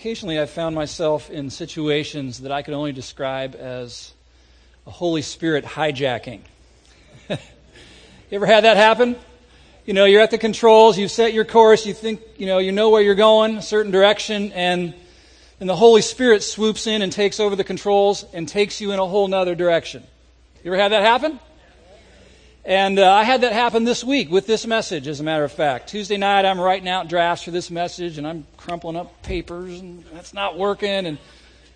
occasionally I've found myself in situations that I could only describe as a Holy Spirit hijacking. you ever had that happen? You know, you're at the controls, you've set your course, you think, you know, you know where you're going, a certain direction, and and the Holy Spirit swoops in and takes over the controls and takes you in a whole nother direction. You ever had that happen? And uh, I had that happen this week with this message, as a matter of fact. Tuesday night, I'm writing out drafts for this message, and I'm crumpling up papers, and that's not working. And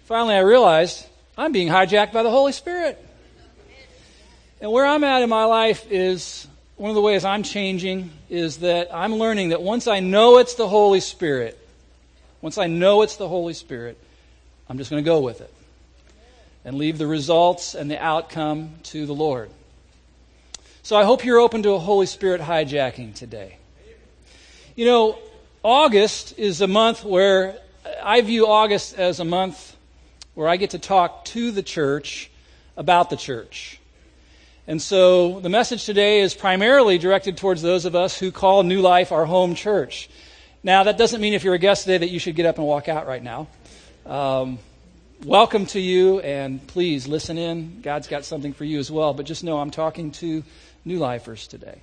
finally, I realized I'm being hijacked by the Holy Spirit. And where I'm at in my life is one of the ways I'm changing is that I'm learning that once I know it's the Holy Spirit, once I know it's the Holy Spirit, I'm just going to go with it and leave the results and the outcome to the Lord. So I hope you're open to a Holy Spirit hijacking today. You know, August is a month where I view August as a month where I get to talk to the church about the church. And so the message today is primarily directed towards those of us who call New Life our home church. Now, that doesn't mean if you're a guest today that you should get up and walk out right now. Um, welcome to you, and please listen in. God's got something for you as well. But just know I'm talking to New Lifers today.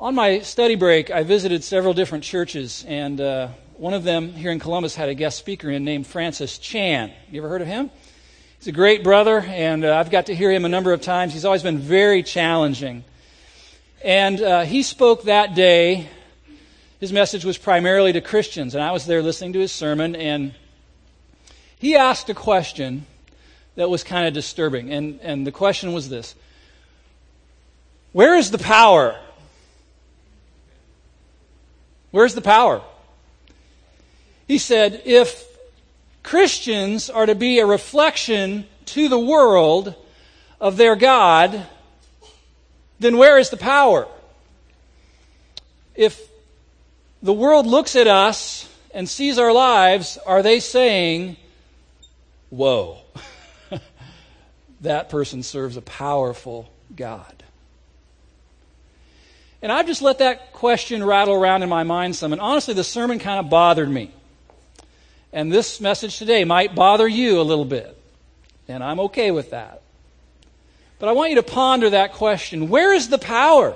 On my study break, I visited several different churches, and uh, one of them here in Columbus had a guest speaker in named Francis Chan. You ever heard of him? He's a great brother, and uh, I've got to hear him a number of times. He's always been very challenging. And uh, he spoke that day his message was primarily to Christians, and I was there listening to his sermon, and he asked a question that was kind of disturbing. And, and the question was this Where is the power? Where's the power? He said, if Christians are to be a reflection to the world of their God, then where is the power? If the world looks at us and sees our lives, are they saying, Whoa, that person serves a powerful God? And I've just let that question rattle around in my mind some. And honestly, the sermon kind of bothered me. And this message today might bother you a little bit. And I'm okay with that. But I want you to ponder that question where is the power?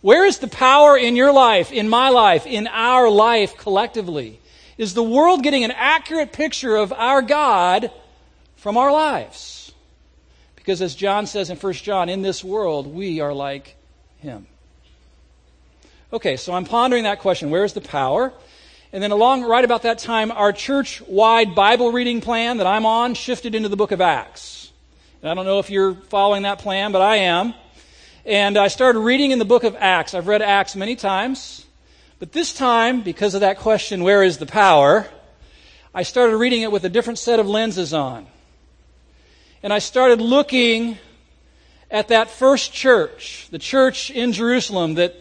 Where is the power in your life, in my life, in our life collectively? Is the world getting an accurate picture of our God from our lives? Because as John says in 1 John, in this world, we are like him. Okay, so I'm pondering that question. Where is the power? And then along right about that time, our church-wide Bible reading plan that I'm on shifted into the book of Acts. And I don't know if you're following that plan, but I am. And I started reading in the book of Acts. I've read Acts many times. But this time, because of that question, where is the power? I started reading it with a different set of lenses on. And I started looking at that first church, the church in Jerusalem that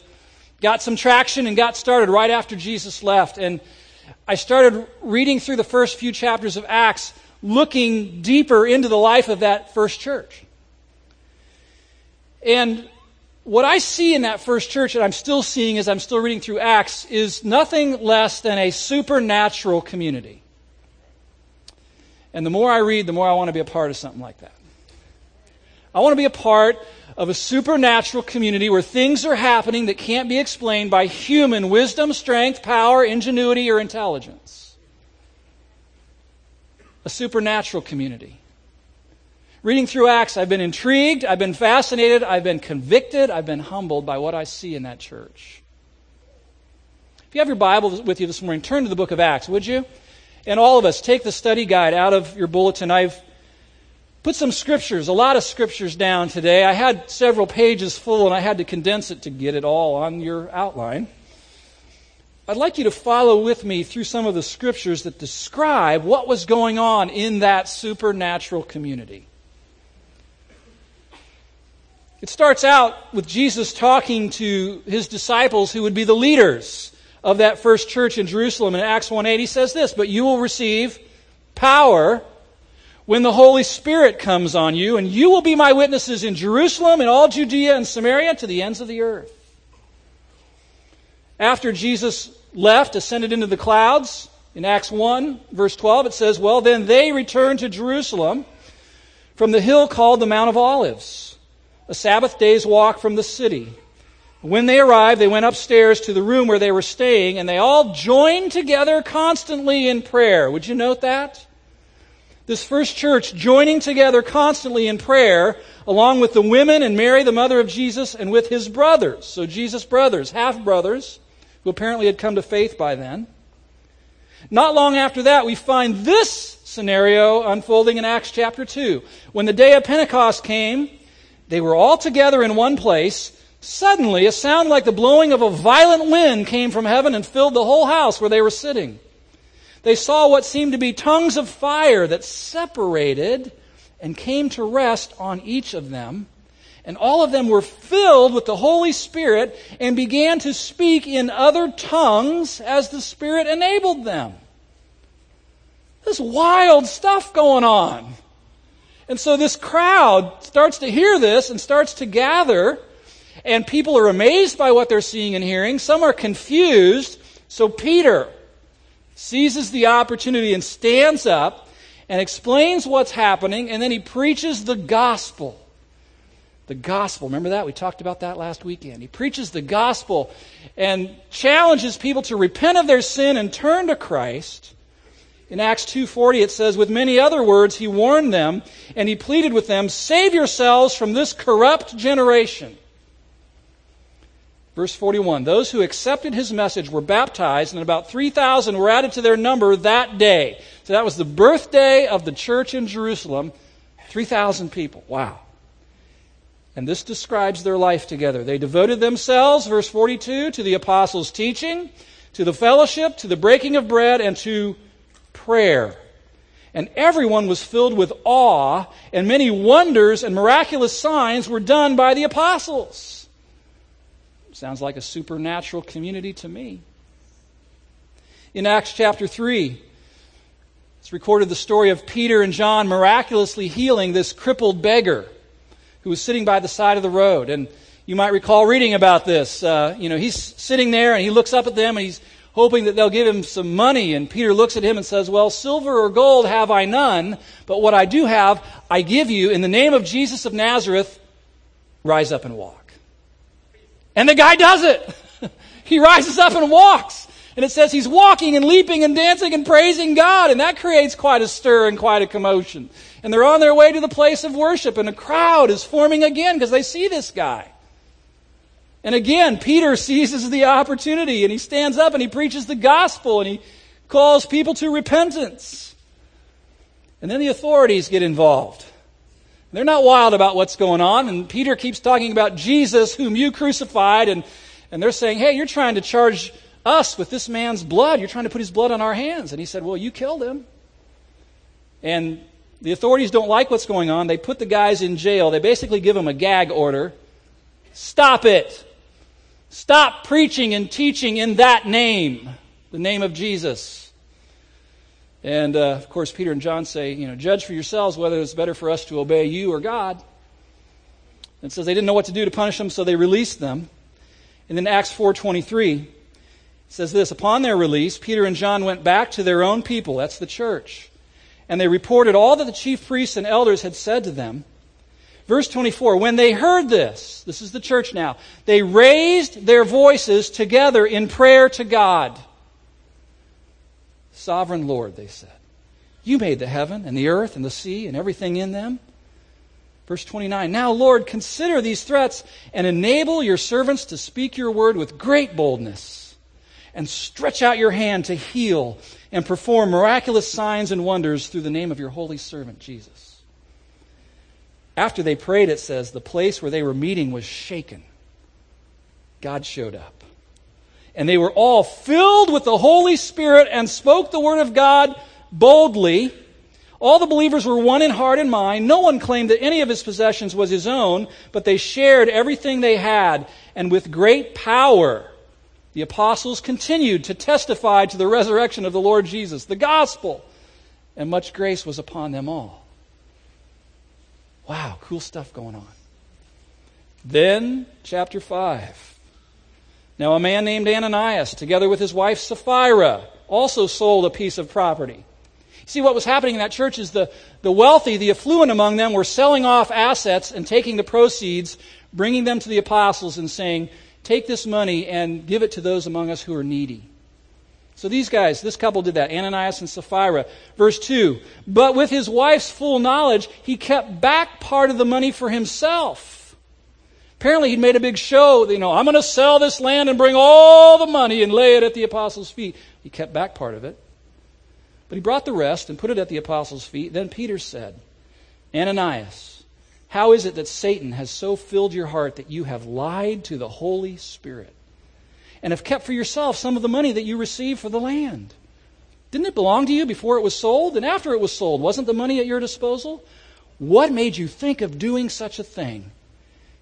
got some traction and got started right after Jesus left. And I started reading through the first few chapters of Acts, looking deeper into the life of that first church. And what I see in that first church and I'm still seeing as I'm still reading through Acts is nothing less than a supernatural community. And the more I read, the more I want to be a part of something like that. I want to be a part of a supernatural community where things are happening that can't be explained by human wisdom, strength, power, ingenuity, or intelligence. A supernatural community. Reading through Acts, I've been intrigued, I've been fascinated, I've been convicted, I've been humbled by what I see in that church. If you have your Bible with you this morning, turn to the book of Acts, would you? And all of us, take the study guide out of your bulletin. I've put some scriptures, a lot of scriptures down today. I had several pages full and I had to condense it to get it all on your outline. I'd like you to follow with me through some of the scriptures that describe what was going on in that supernatural community. It starts out with Jesus talking to his disciples who would be the leaders of that first church in Jerusalem. In Acts 1:8 he says this, "But you will receive power when the Holy Spirit comes on you, and you will be my witnesses in Jerusalem and all Judea and Samaria to the ends of the earth." After Jesus left, ascended into the clouds, In Acts 1, verse 12, it says, Well, then they returned to Jerusalem from the hill called the Mount of Olives, a Sabbath day's walk from the city. When they arrived, they went upstairs to the room where they were staying, and they all joined together constantly in prayer. Would you note that? This first church joining together constantly in prayer, along with the women and Mary, the mother of Jesus, and with his brothers. So Jesus' brothers, half brothers, who apparently had come to faith by then. Not long after that, we find this scenario unfolding in Acts chapter 2. When the day of Pentecost came, they were all together in one place. Suddenly, a sound like the blowing of a violent wind came from heaven and filled the whole house where they were sitting. They saw what seemed to be tongues of fire that separated and came to rest on each of them. And all of them were filled with the Holy Spirit and began to speak in other tongues as the Spirit enabled them. This wild stuff going on. And so this crowd starts to hear this and starts to gather, and people are amazed by what they're seeing and hearing. Some are confused. So Peter seizes the opportunity and stands up and explains what's happening, and then he preaches the gospel the gospel. Remember that? We talked about that last weekend. He preaches the gospel and challenges people to repent of their sin and turn to Christ. In Acts 2:40 it says with many other words he warned them and he pleaded with them save yourselves from this corrupt generation. Verse 41 Those who accepted his message were baptized and about 3000 were added to their number that day. So that was the birthday of the church in Jerusalem. 3000 people. Wow. And this describes their life together. They devoted themselves, verse 42, to the apostles' teaching, to the fellowship, to the breaking of bread, and to prayer. And everyone was filled with awe, and many wonders and miraculous signs were done by the apostles. Sounds like a supernatural community to me. In Acts chapter 3, it's recorded the story of Peter and John miraculously healing this crippled beggar who was sitting by the side of the road. And you might recall reading about this. Uh, you know, he's sitting there and he looks up at them and he's hoping that they'll give him some money. And Peter looks at him and says, Well, silver or gold have I none, but what I do have, I give you. In the name of Jesus of Nazareth, rise up and walk. And the guy does it. he rises up and walks. And it says he's walking and leaping and dancing and praising God. And that creates quite a stir and quite a commotion and they're on their way to the place of worship, and a crowd is forming again because they see this guy. And again, Peter seizes the opportunity and he stands up and he preaches the gospel and he calls people to repentance. And then the authorities get involved. They're not wild about what's going on, and Peter keeps talking about Jesus, whom you crucified, and, and they're saying, Hey, you're trying to charge us with this man's blood. You're trying to put his blood on our hands. And he said, Well, you killed him. And the authorities don't like what's going on. They put the guys in jail. They basically give them a gag order. Stop it. Stop preaching and teaching in that name, the name of Jesus. And uh, of course, Peter and John say, you know, judge for yourselves whether it's better for us to obey you or God. And says they didn't know what to do to punish them, so they released them. And then Acts 4:23 says this: Upon their release, Peter and John went back to their own people. That's the church and they reported all that the chief priests and elders had said to them. Verse 24, when they heard this, this is the church now, they raised their voices together in prayer to God. Sovereign Lord, they said, you made the heaven and the earth and the sea and everything in them. Verse 29, now Lord, consider these threats and enable your servants to speak your word with great boldness and stretch out your hand to heal and perform miraculous signs and wonders through the name of your holy servant, Jesus. After they prayed, it says, the place where they were meeting was shaken. God showed up. And they were all filled with the Holy Spirit and spoke the word of God boldly. All the believers were one in heart and mind. No one claimed that any of his possessions was his own, but they shared everything they had. And with great power, the apostles continued to testify to the resurrection of the Lord Jesus, the gospel, and much grace was upon them all. Wow, cool stuff going on. Then, chapter 5. Now, a man named Ananias, together with his wife Sapphira, also sold a piece of property. See, what was happening in that church is the, the wealthy, the affluent among them, were selling off assets and taking the proceeds, bringing them to the apostles and saying, Take this money and give it to those among us who are needy. So these guys, this couple did that, Ananias and Sapphira. Verse 2 But with his wife's full knowledge, he kept back part of the money for himself. Apparently, he'd made a big show, you know, I'm going to sell this land and bring all the money and lay it at the apostles' feet. He kept back part of it. But he brought the rest and put it at the apostles' feet. Then Peter said, Ananias, how is it that Satan has so filled your heart that you have lied to the Holy Spirit and have kept for yourself some of the money that you received for the land? Didn't it belong to you before it was sold? And after it was sold, wasn't the money at your disposal? What made you think of doing such a thing?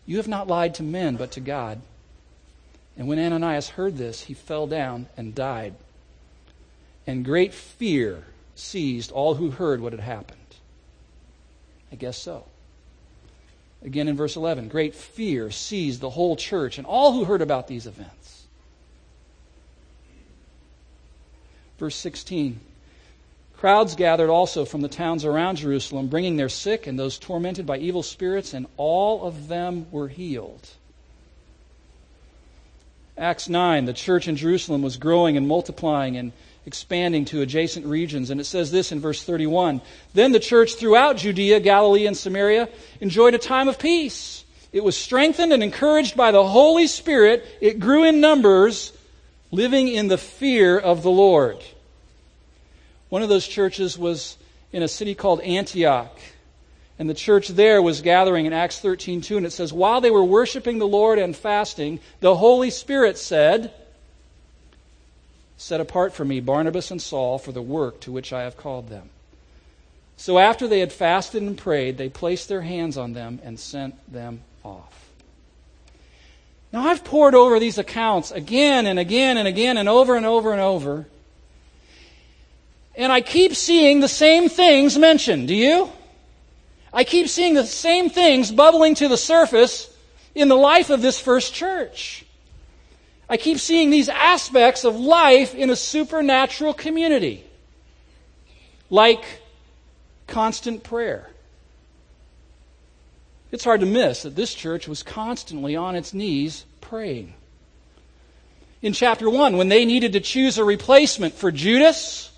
You have not lied to men, but to God. And when Ananias heard this, he fell down and died and great fear seized all who heard what had happened. I guess so. Again in verse 11, great fear seized the whole church and all who heard about these events. Verse 16 Crowds gathered also from the towns around Jerusalem, bringing their sick and those tormented by evil spirits, and all of them were healed. Acts 9, the church in Jerusalem was growing and multiplying, and expanding to adjacent regions. And it says this in verse 31 Then the church throughout Judea, Galilee, and Samaria enjoyed a time of peace. It was strengthened and encouraged by the Holy Spirit. It grew in numbers, living in the fear of the Lord. One of those churches was in a city called Antioch. And the church there was gathering in Acts 13:2 and it says while they were worshiping the Lord and fasting the Holy Spirit said Set apart for me Barnabas and Saul for the work to which I have called them. So after they had fasted and prayed, they placed their hands on them and sent them off. Now, I've poured over these accounts again and again and again and over and over and over. And I keep seeing the same things mentioned. Do you? I keep seeing the same things bubbling to the surface in the life of this first church. I keep seeing these aspects of life in a supernatural community, like constant prayer. It's hard to miss that this church was constantly on its knees praying. In chapter 1, when they needed to choose a replacement for Judas,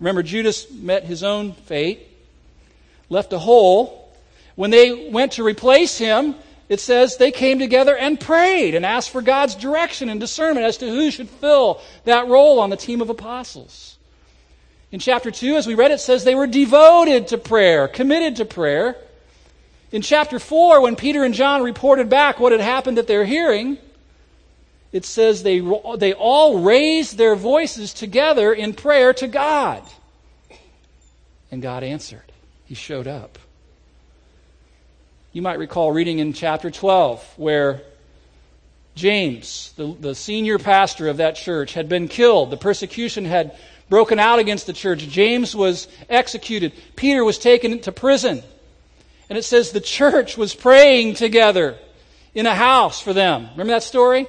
remember Judas met his own fate, left a hole. When they went to replace him, it says they came together and prayed and asked for God's direction and discernment as to who should fill that role on the team of apostles. In chapter 2, as we read, it says they were devoted to prayer, committed to prayer. In chapter 4, when Peter and John reported back what had happened at their hearing, it says they, they all raised their voices together in prayer to God. And God answered. He showed up. You might recall reading in chapter 12 where James, the, the senior pastor of that church, had been killed. The persecution had broken out against the church. James was executed. Peter was taken to prison. And it says the church was praying together in a house for them. Remember that story?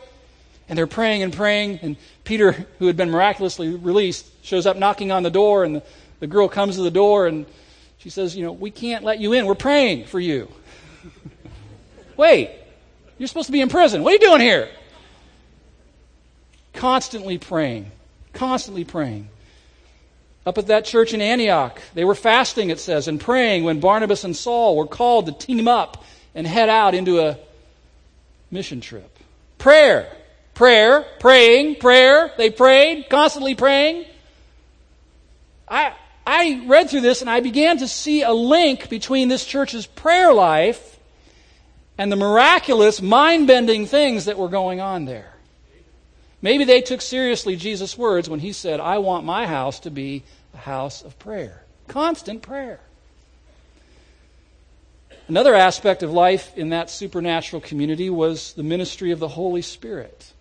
And they're praying and praying, and Peter, who had been miraculously released, shows up knocking on the door, and the, the girl comes to the door, and she says, You know, we can't let you in. We're praying for you. Wait, you're supposed to be in prison. What are you doing here? Constantly praying. Constantly praying. Up at that church in Antioch, they were fasting, it says, and praying when Barnabas and Saul were called to team up and head out into a mission trip. Prayer. Prayer. Praying. Prayer. They prayed, constantly praying. I, I read through this and I began to see a link between this church's prayer life and the miraculous, mind bending things that were going on there. Maybe they took seriously Jesus' words when he said, I want my house to be a house of prayer. Constant prayer. Another aspect of life in that supernatural community was the ministry of the Holy Spirit.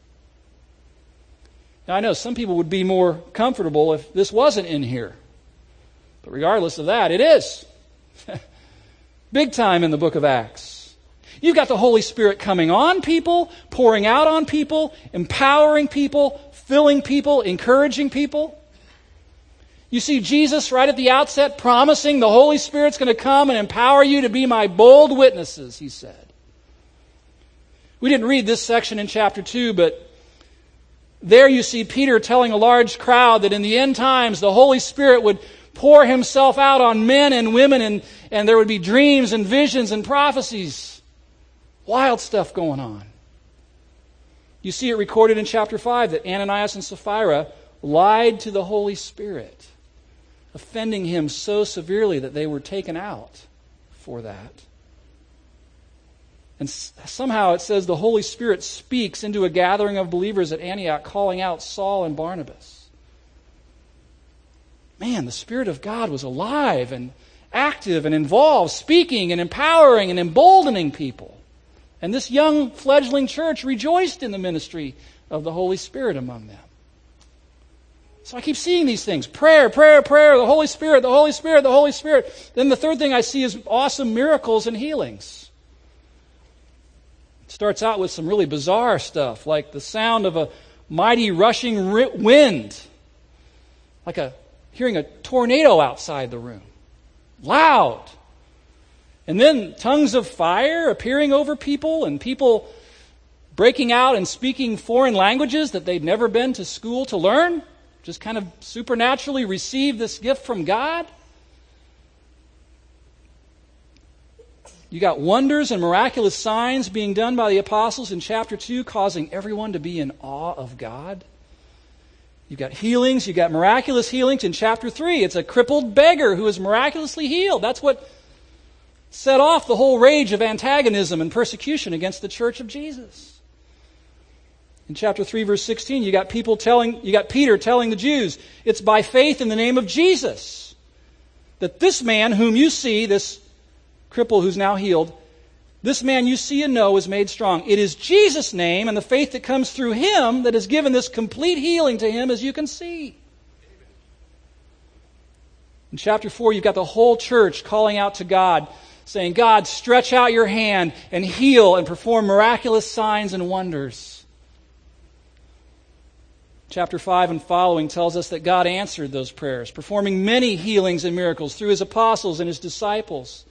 Now, I know some people would be more comfortable if this wasn't in here. But regardless of that, it is. Big time in the book of Acts. You've got the Holy Spirit coming on people, pouring out on people, empowering people, filling people, encouraging people. You see Jesus right at the outset promising the Holy Spirit's going to come and empower you to be my bold witnesses, he said. We didn't read this section in chapter 2, but there you see Peter telling a large crowd that in the end times the Holy Spirit would pour himself out on men and women and, and there would be dreams and visions and prophecies. Wild stuff going on. You see it recorded in chapter 5 that Ananias and Sapphira lied to the Holy Spirit, offending him so severely that they were taken out for that. And somehow it says the Holy Spirit speaks into a gathering of believers at Antioch, calling out Saul and Barnabas. Man, the Spirit of God was alive and active and involved, speaking and empowering and emboldening people. And this young fledgling church rejoiced in the ministry of the Holy Spirit among them. So I keep seeing these things prayer, prayer, prayer, the Holy Spirit, the Holy Spirit, the Holy Spirit. Then the third thing I see is awesome miracles and healings. It starts out with some really bizarre stuff, like the sound of a mighty rushing wind, like a hearing a tornado outside the room. Loud. And then tongues of fire appearing over people and people breaking out and speaking foreign languages that they'd never been to school to learn, just kind of supernaturally receive this gift from God. You got wonders and miraculous signs being done by the apostles in chapter 2, causing everyone to be in awe of God. You've got healings, you've got miraculous healings in chapter 3. It's a crippled beggar who is miraculously healed. That's what set off the whole rage of antagonism and persecution against the church of Jesus. In chapter 3 verse 16, you got people telling you got Peter telling the Jews, it's by faith in the name of Jesus that this man whom you see, this cripple who's now healed, this man you see and know is made strong. It is Jesus' name and the faith that comes through him that has given this complete healing to him as you can see. In chapter 4, you've got the whole church calling out to God saying, God, stretch out your hand and heal and perform miraculous signs and wonders. Chapter 5 and following tells us that God answered those prayers, performing many healings and miracles through his apostles and his disciples.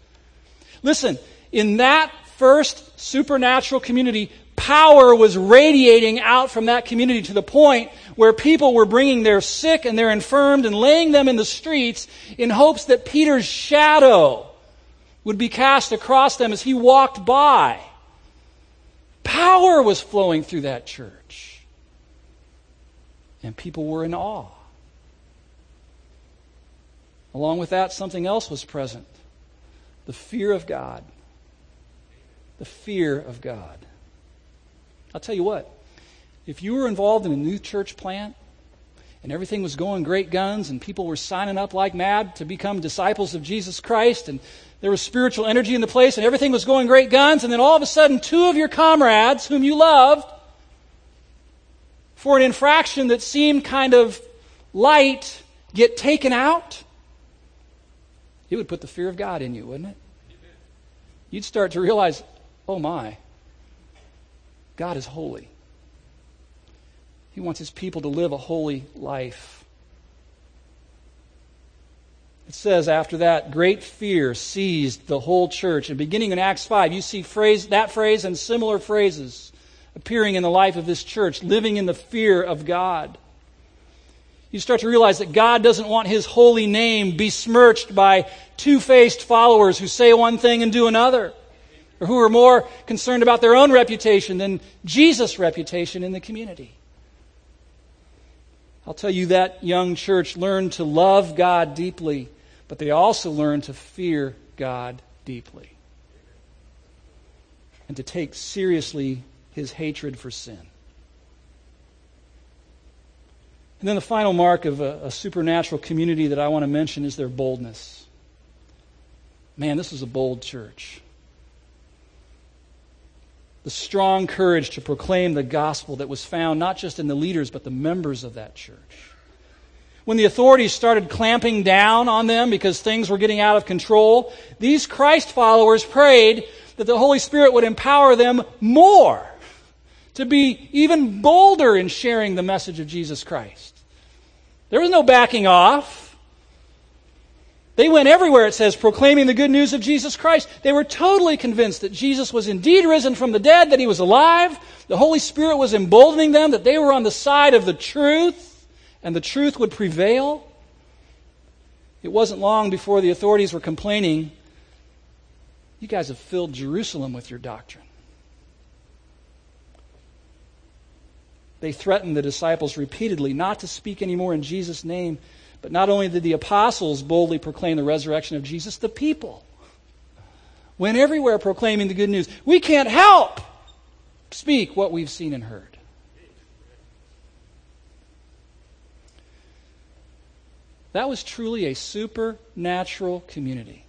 Listen, in that first supernatural community, power was radiating out from that community to the point where people were bringing their sick and their infirmed and laying them in the streets in hopes that Peter's shadow would be cast across them as he walked by. Power was flowing through that church. And people were in awe. Along with that, something else was present the fear of God. The fear of God. I'll tell you what, if you were involved in a new church plant and everything was going great guns and people were signing up like mad to become disciples of Jesus Christ and there was spiritual energy in the place and everything was going great guns, and then all of a sudden, two of your comrades, whom you loved, for an infraction that seemed kind of light, get taken out, it would put the fear of God in you, wouldn't it? You'd start to realize, oh my, God is holy. He wants his people to live a holy life. It says after that, great fear seized the whole church. And beginning in Acts 5, you see phrase, that phrase and similar phrases appearing in the life of this church, living in the fear of God. You start to realize that God doesn't want His holy name besmirched by two faced followers who say one thing and do another, or who are more concerned about their own reputation than Jesus' reputation in the community. I'll tell you that young church learned to love God deeply but they also learned to fear God deeply and to take seriously his hatred for sin. And then the final mark of a, a, supernatural community that I want to mention is their boldness. Man, this is a bold church. The strong courage to proclaim the gospel that was found not just in the leaders, but the members of that church when the authorities started clamping down on them because things were getting out of control, these Christ followers prayed that the Holy Spirit would empower them more to be even bolder in sharing the message of Jesus Christ. There was no backing off. They went everywhere, it says, proclaiming the good news of Jesus Christ. They were totally convinced that Jesus was indeed risen from the dead, that he was alive. The Holy Spirit was emboldening them, that they were on the side of the truth, and the truth would prevail. It wasn't long before the authorities were complaining, You guys have filled Jerusalem with your doctrine. They threatened the disciples repeatedly not to speak anymore in Jesus' name but not only did the apostles boldly proclaim the resurrection of Jesus, the people went everywhere proclaiming the good news. We can't help speak what we've seen and heard. That was truly a supernatural community.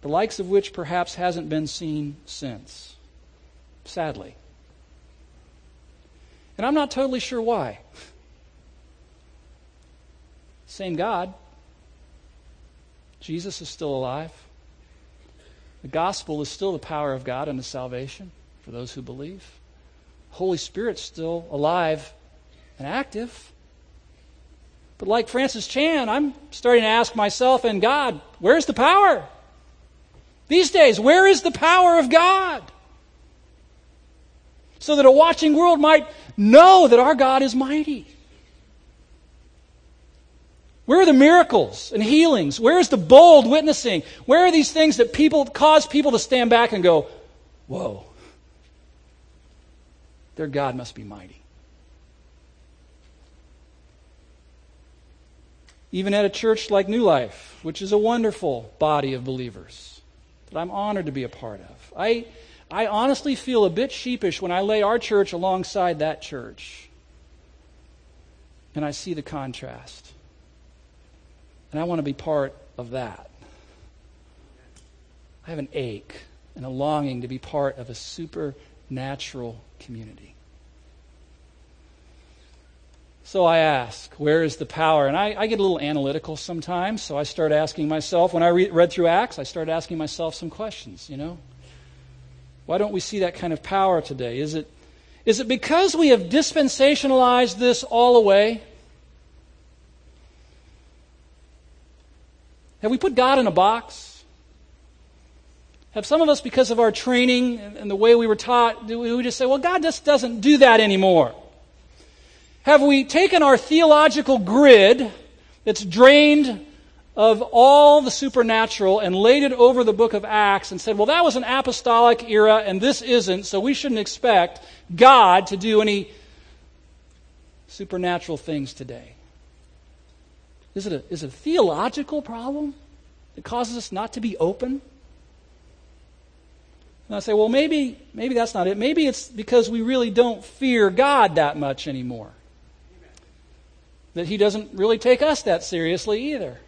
The likes of which perhaps hasn't been seen since, sadly. And I'm not totally sure why. Same God. Jesus is still alive. The gospel is still the power of God unto salvation for those who believe. Holy Spirit's still alive and active. But like Francis Chan, I'm starting to ask myself and God, where's the power? These days, where is the power of God? So that a watching world might know that our God is mighty. Where are the miracles and healings? Where is the bold witnessing? Where are these things that people cause people to stand back and go, "Whoa. Their God must be mighty." Even at a church like New Life, which is a wonderful body of believers that I'm honored to be a part of. I I honestly feel a bit sheepish when I lay our church alongside that church. And I see the contrast. And I want to be part of that. I have an ache and a longing to be part of a supernatural community. So I ask, where is the power? And I, I, get a little analytical sometimes, so I start asking myself, when I re- read through Acts, I started asking myself some questions, you know? Why don't we see that kind of power today? Is it, is it because we have dispensationalized this all away? Have we put God in a box? Have some of us, because of our training and the way we were taught, do we just say, well, God just doesn't do that anymore? Have we taken our theological grid that's drained of all the supernatural and laid it over the book of Acts and said, well, that was an apostolic era and this isn't, so we shouldn't expect God to do any supernatural things today. Is it a, is it a theological problem that causes us not to be open? And I say, well, maybe, maybe that's not it. Maybe it's because we really don't fear God that much anymore. That He doesn't really take us that seriously either.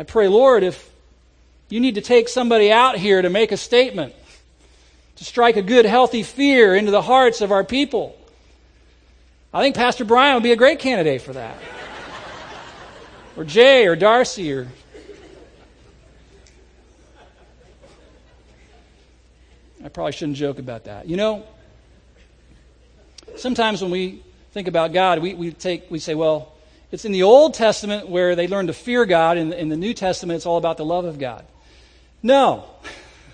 I pray, Lord, if you need to take somebody out here to make a statement, to strike a good, healthy fear into the hearts of our people, I think Pastor Brian would be a great candidate for that. or Jay or Darcy or. I probably shouldn't joke about that. You know, sometimes when we think about God, we, we, take, we say, well, it's in the Old Testament where they learn to fear God. In, in the New Testament, it's all about the love of God. No.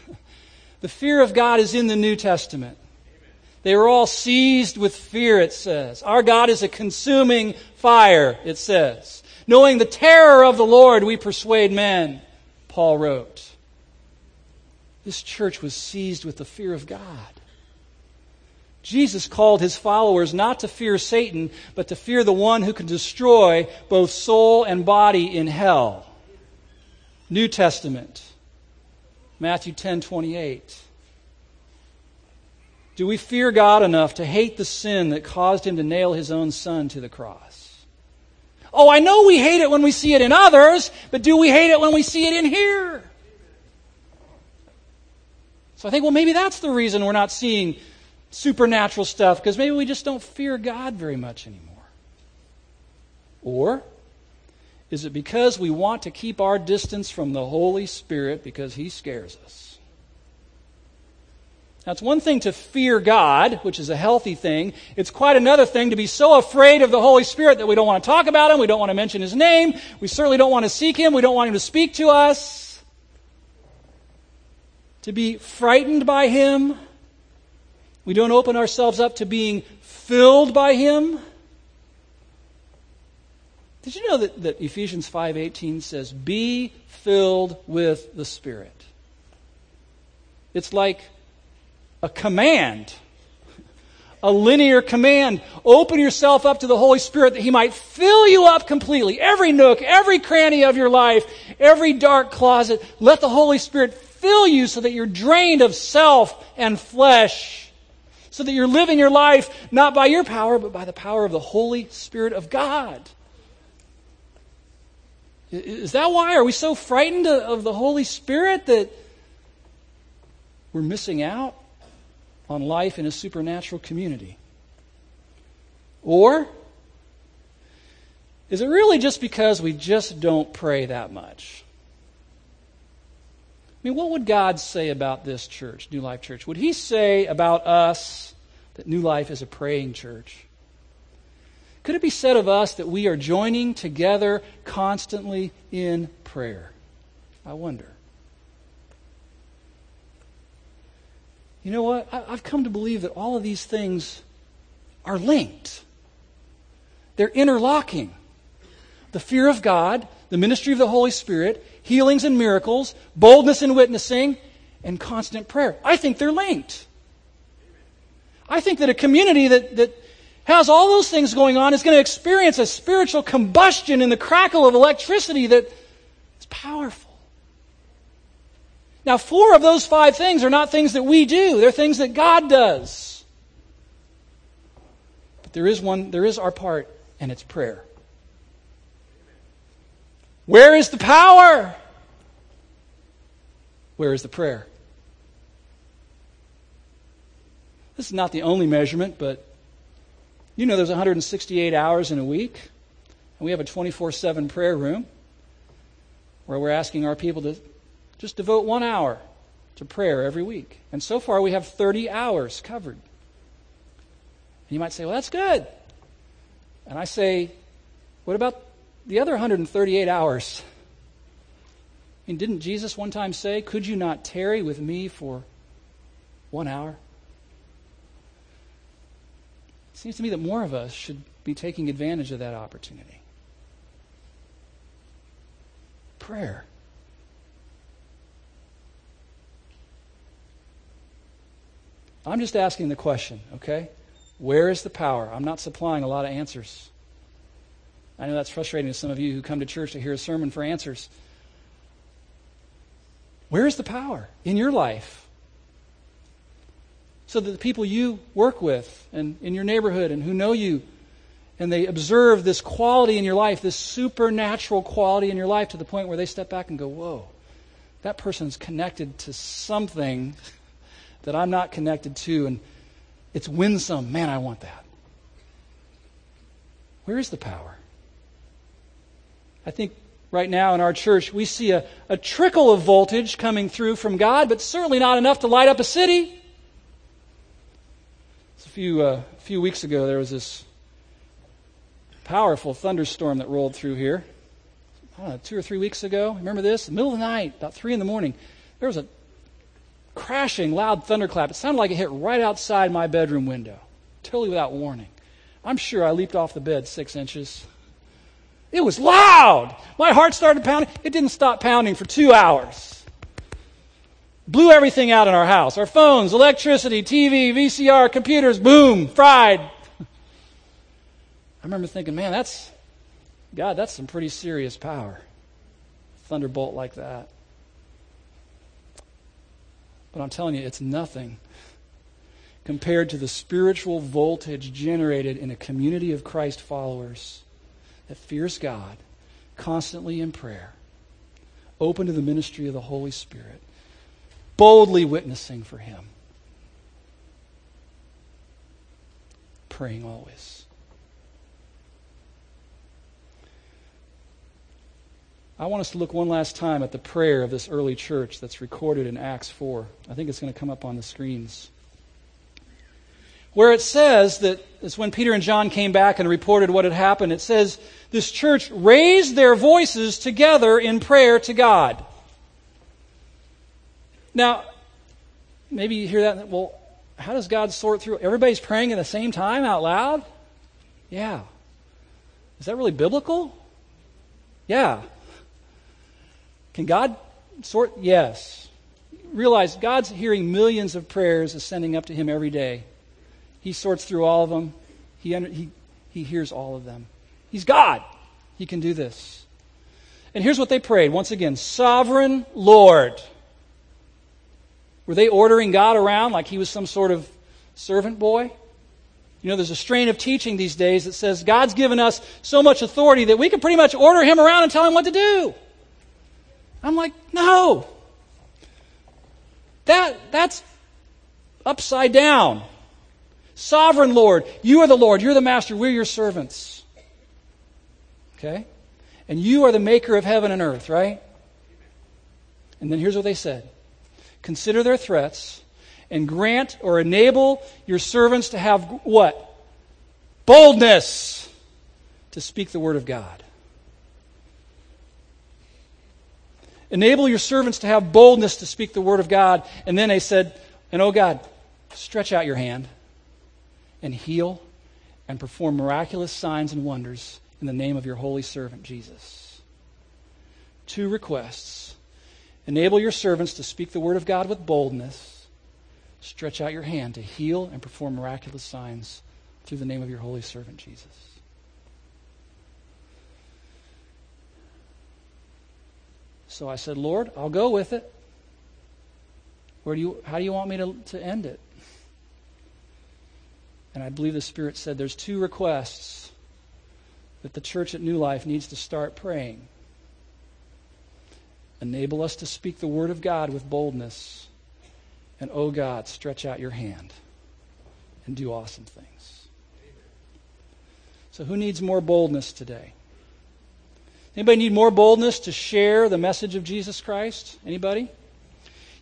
the fear of God is in the New Testament. They were all seized with fear, it says. Our God is a consuming fire, it says. Knowing the terror of the Lord, we persuade men, Paul wrote. This church was seized with the fear of God. Jesus called his followers not to fear Satan, but to fear the one who can destroy both soul and body in hell. New Testament, Matthew 10 28. Do we fear God enough to hate the sin that caused him to nail his own son to the cross? Oh, I know we hate it when we see it in others, but do we hate it when we see it in here? So I think, well, maybe that's the reason we're not seeing supernatural stuff because maybe we just don't fear God very much anymore. Or is it because we want to keep our distance from the Holy Spirit because He scares us? Now, it's one thing to fear God, which is a healthy thing. It's quite another thing to be so afraid of the Holy Spirit that we don't want to talk about Him, we don't want to mention His name, we certainly don't want to seek Him, we don't want Him to speak to us. To be frightened by Him. We don't open ourselves up to being filled by Him. Did you know that, that Ephesians 5.18 says, be filled with the Spirit? It's like a command, a linear command. Open yourself up to the Holy Spirit that He might fill you up completely. Every nook, every cranny of your life, every dark closet. Let the Holy Spirit fill you so that you're drained of self and flesh. So that you're living your life not by your power, but by the power of the Holy Spirit of God. Is that why? Are we so frightened of the Holy Spirit that we're missing out on life in a supernatural community? Or is it really just because we just don't pray that much? I mean, what would God say about this church, New Life Church? Would He say about us that New Life is a praying church? Could it be said of us that we are joining together constantly in prayer? I wonder. You know what? I've come to believe that all of these things are linked. They're interlocking. The fear of God, the ministry of the Holy Spirit, healings and miracles, boldness in witnessing, and constant prayer. I think they're linked. I think that a community that, that has all those things going on is going to experience a spiritual combustion in the crackle of electricity that is powerful. Now, four of those five things are not things that we do, they're things that God does. But there is one, there is our part, and it's prayer. Where is the power? Where is the prayer? This is not the only measurement, but you know there's 168 hours in a week, and we have a 24 7 prayer room where we're asking our people to just devote one hour to prayer every week. And so far, we have 30 hours covered. And you might say, well, that's good. And I say, what about the other 138 hours? I mean, didn't Jesus one time say, Could you not tarry with me for one hour? It seems to me that more of us should be taking advantage of that opportunity. Prayer. I'm just asking the question, okay? Where is the power? I'm not supplying a lot of answers. I know that's frustrating to some of you who come to church to hear a sermon for answers. Where is the power in your life? So that the people you work with and in your neighborhood and who know you, and they observe this quality in your life, this supernatural quality in your life to the point where they step back and go, Whoa, that person's connected to something that I'm not connected to, and it's winsome. Man, I want that. Where is the power? I think right now in our church we see a, a trickle of voltage coming through from God, but certainly not enough to light up a city. a few, uh, few weeks ago, there was this powerful thunderstorm that rolled through here. Know, two or three weeks ago. Remember this? Middle of the night, about three in the morning, there was a crashing, loud thunderclap. It sounded like it hit right outside my bedroom window, totally without warning. I'm sure I leaped off the bed six inches. It was loud. My heart started pounding. It didn't stop pounding for two hours. Blew everything out in our house our phones, electricity, TV, VCR, computers, boom, fried. I remember thinking, man, that's, God, that's some pretty serious power. Thunderbolt like that. But I'm telling you, it's nothing compared to the spiritual voltage generated in a community of Christ followers that fears God, constantly in prayer, open to the ministry of the Holy Spirit, boldly witnessing for Him, praying always. I want us to look one last time at the prayer of this early church that's recorded in Acts 4. I think it's going to come up on the screens. Where it says that it's when Peter and John came back and reported what had happened. It says this church raised their voices together in prayer to God. Now, maybe you hear that. Well, how does God sort through? Everybody's praying at the same time out loud? Yeah. Is that really biblical? Yeah. Can God sort? Yes. Realize God's hearing millions of prayers ascending up to Him every day. He sorts through all of them, He, under, he, he hears all of them. He's God. He can do this. And here's what they prayed once again Sovereign Lord. Were they ordering God around like he was some sort of servant boy? You know, there's a strain of teaching these days that says God's given us so much authority that we can pretty much order him around and tell him what to do. I'm like, no. That, that's upside down. Sovereign Lord, you are the Lord, you're the master, we're your servants. Okay? And you are the maker of heaven and earth, right? And then here's what they said Consider their threats and grant or enable your servants to have what? Boldness to speak the word of God. Enable your servants to have boldness to speak the word of God. And then they said, And oh God, stretch out your hand and heal and perform miraculous signs and wonders in the name of your holy servant, Jesus. Two requests. Enable your servants to speak the word of God with boldness stretch out your hand to heal and perform miraculous signs through the name of your holy servant Jesus. So I said, Lord, I'll go with it. Where do you, how do you want me to, to end it? And I believe the Spirit said there's two requests that the church at New Life needs to start praying. Enable us to speak the Word of God with boldness and oh God, stretch out your hand and do awesome things. So, who needs more boldness today? Anybody need more boldness to share the message of Jesus Christ? Anybody?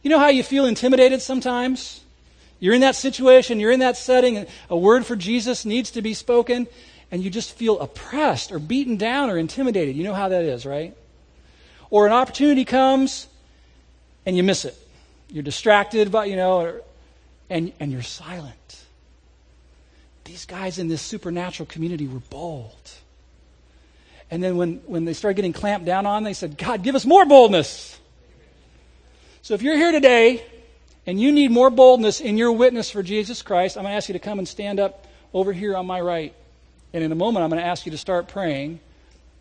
You know how you feel intimidated sometimes? You're in that situation, you're in that setting, a word for Jesus needs to be spoken, and you just feel oppressed or beaten down or intimidated. You know how that is, right? Or an opportunity comes and you miss it. You're distracted, but you know, and, and you're silent. These guys in this supernatural community were bold. And then when, when they started getting clamped down on, they said, God, give us more boldness. So if you're here today and you need more boldness in your witness for Jesus Christ, I'm going to ask you to come and stand up over here on my right. And in a moment, I'm going to ask you to start praying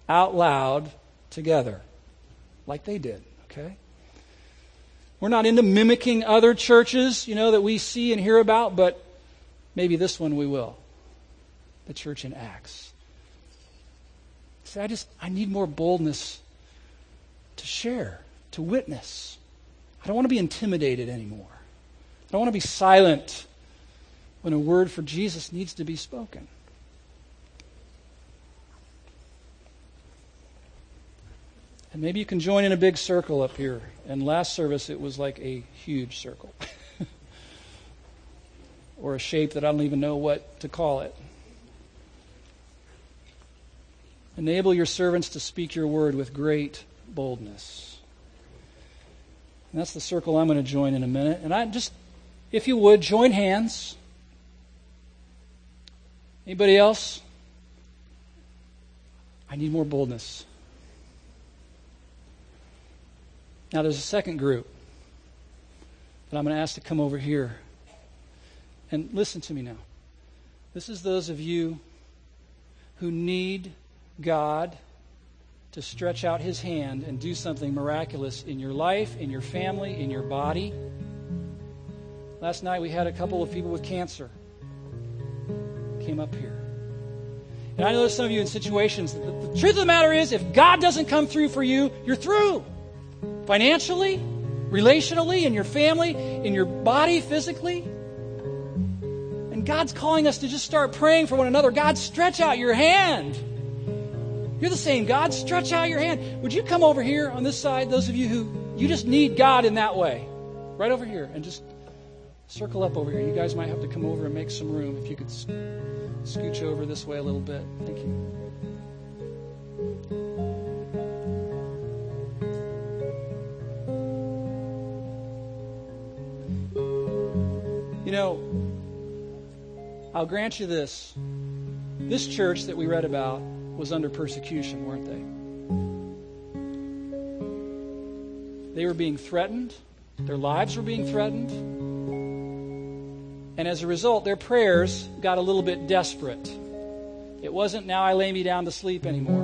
out loud together, like they did, okay? We're not into mimicking other churches, you know, that we see and hear about, but maybe this one we will. The church in Acts. See, I just, I need more boldness to share, to witness. I don't want to be intimidated anymore. I don't want to be silent when a word for Jesus needs to be spoken. And maybe you can join in a big circle up here. And last service, it was like a huge circle. or a shape that I don't even know what to call it. Enable your servants to speak your word with great boldness. And that's the circle I'm going to join in a minute. And I just, if you would, join hands. Anybody else? I need more boldness. Now, there's a second group that I'm going to ask to come over here. And listen to me now. This is those of you who need God to stretch out his hand and do something miraculous in your life, in your family, in your body. Last night we had a couple of people with cancer came up here. And I know there's some of you in situations. The, the truth of the matter is, if God doesn't come through for you, you're through financially, relationally, in your family, in your body, physically. And God's calling us to just start praying for one another. God, stretch out your hand. You're the same God. Stretch out your hand. Would you come over here on this side, those of you who you just need God in that way? Right over here, and just circle up over here. You guys might have to come over and make some room. If you could scooch over this way a little bit. Thank you. You know, I'll grant you this. This church that we read about was under persecution, weren't they? They were being threatened, their lives were being threatened. And as a result, their prayers got a little bit desperate. It wasn't, now I lay me down to sleep anymore.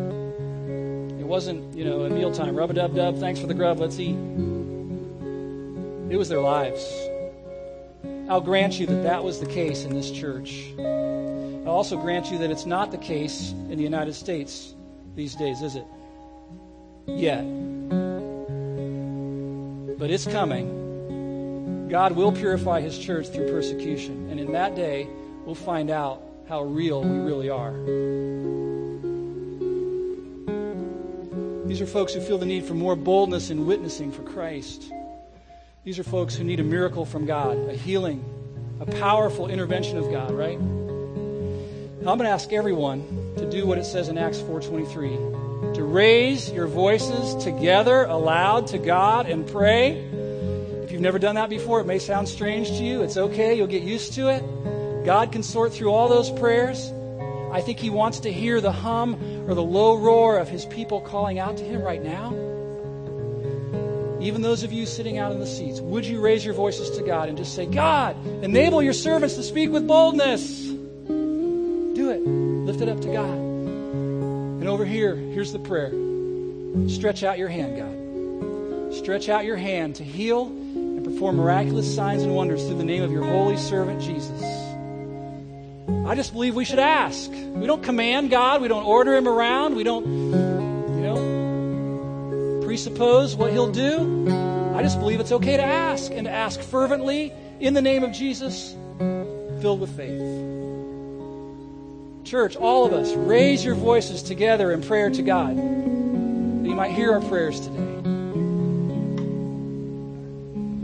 It wasn't, you know, a mealtime, rub a dub dub, thanks for the grub, let's eat. It was their lives. I'll grant you that that was the case in this church. I'll also grant you that it's not the case in the United States these days, is it? Yet. But it's coming. God will purify His church through persecution. And in that day, we'll find out how real we really are. These are folks who feel the need for more boldness in witnessing for Christ. These are folks who need a miracle from God, a healing, a powerful intervention of God, right? Now, I'm going to ask everyone to do what it says in Acts 4:23, to raise your voices together aloud to God and pray. You've never done that before, it may sound strange to you. It's okay, you'll get used to it. God can sort through all those prayers. I think he wants to hear the hum or the low roar of his people calling out to him right now. Even those of you sitting out in the seats, would you raise your voices to God and just say, God, enable your servants to speak with boldness? Do it. Lift it up to God. And over here, here's the prayer stretch out your hand, God. Stretch out your hand to heal perform miraculous signs and wonders through the name of your holy servant, Jesus. I just believe we should ask. We don't command God, we don't order him around, we don't, you know, presuppose what he'll do. I just believe it's okay to ask and to ask fervently in the name of Jesus, filled with faith. Church, all of us, raise your voices together in prayer to God that He might hear our prayers today.